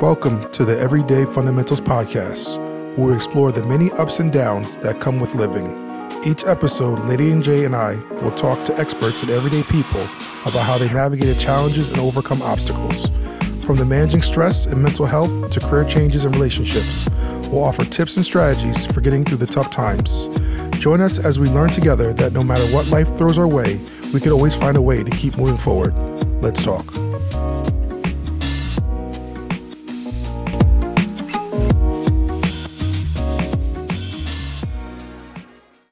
Welcome to the Everyday Fundamentals Podcast, where we explore the many ups and downs that come with living. Each episode, Lady and Jay and I will talk to experts and everyday people about how they navigated challenges and overcome obstacles. From the managing stress and mental health to career changes and relationships, we'll offer tips and strategies for getting through the tough times. Join us as we learn together that no matter what life throws our way, we can always find a way to keep moving forward. Let's talk.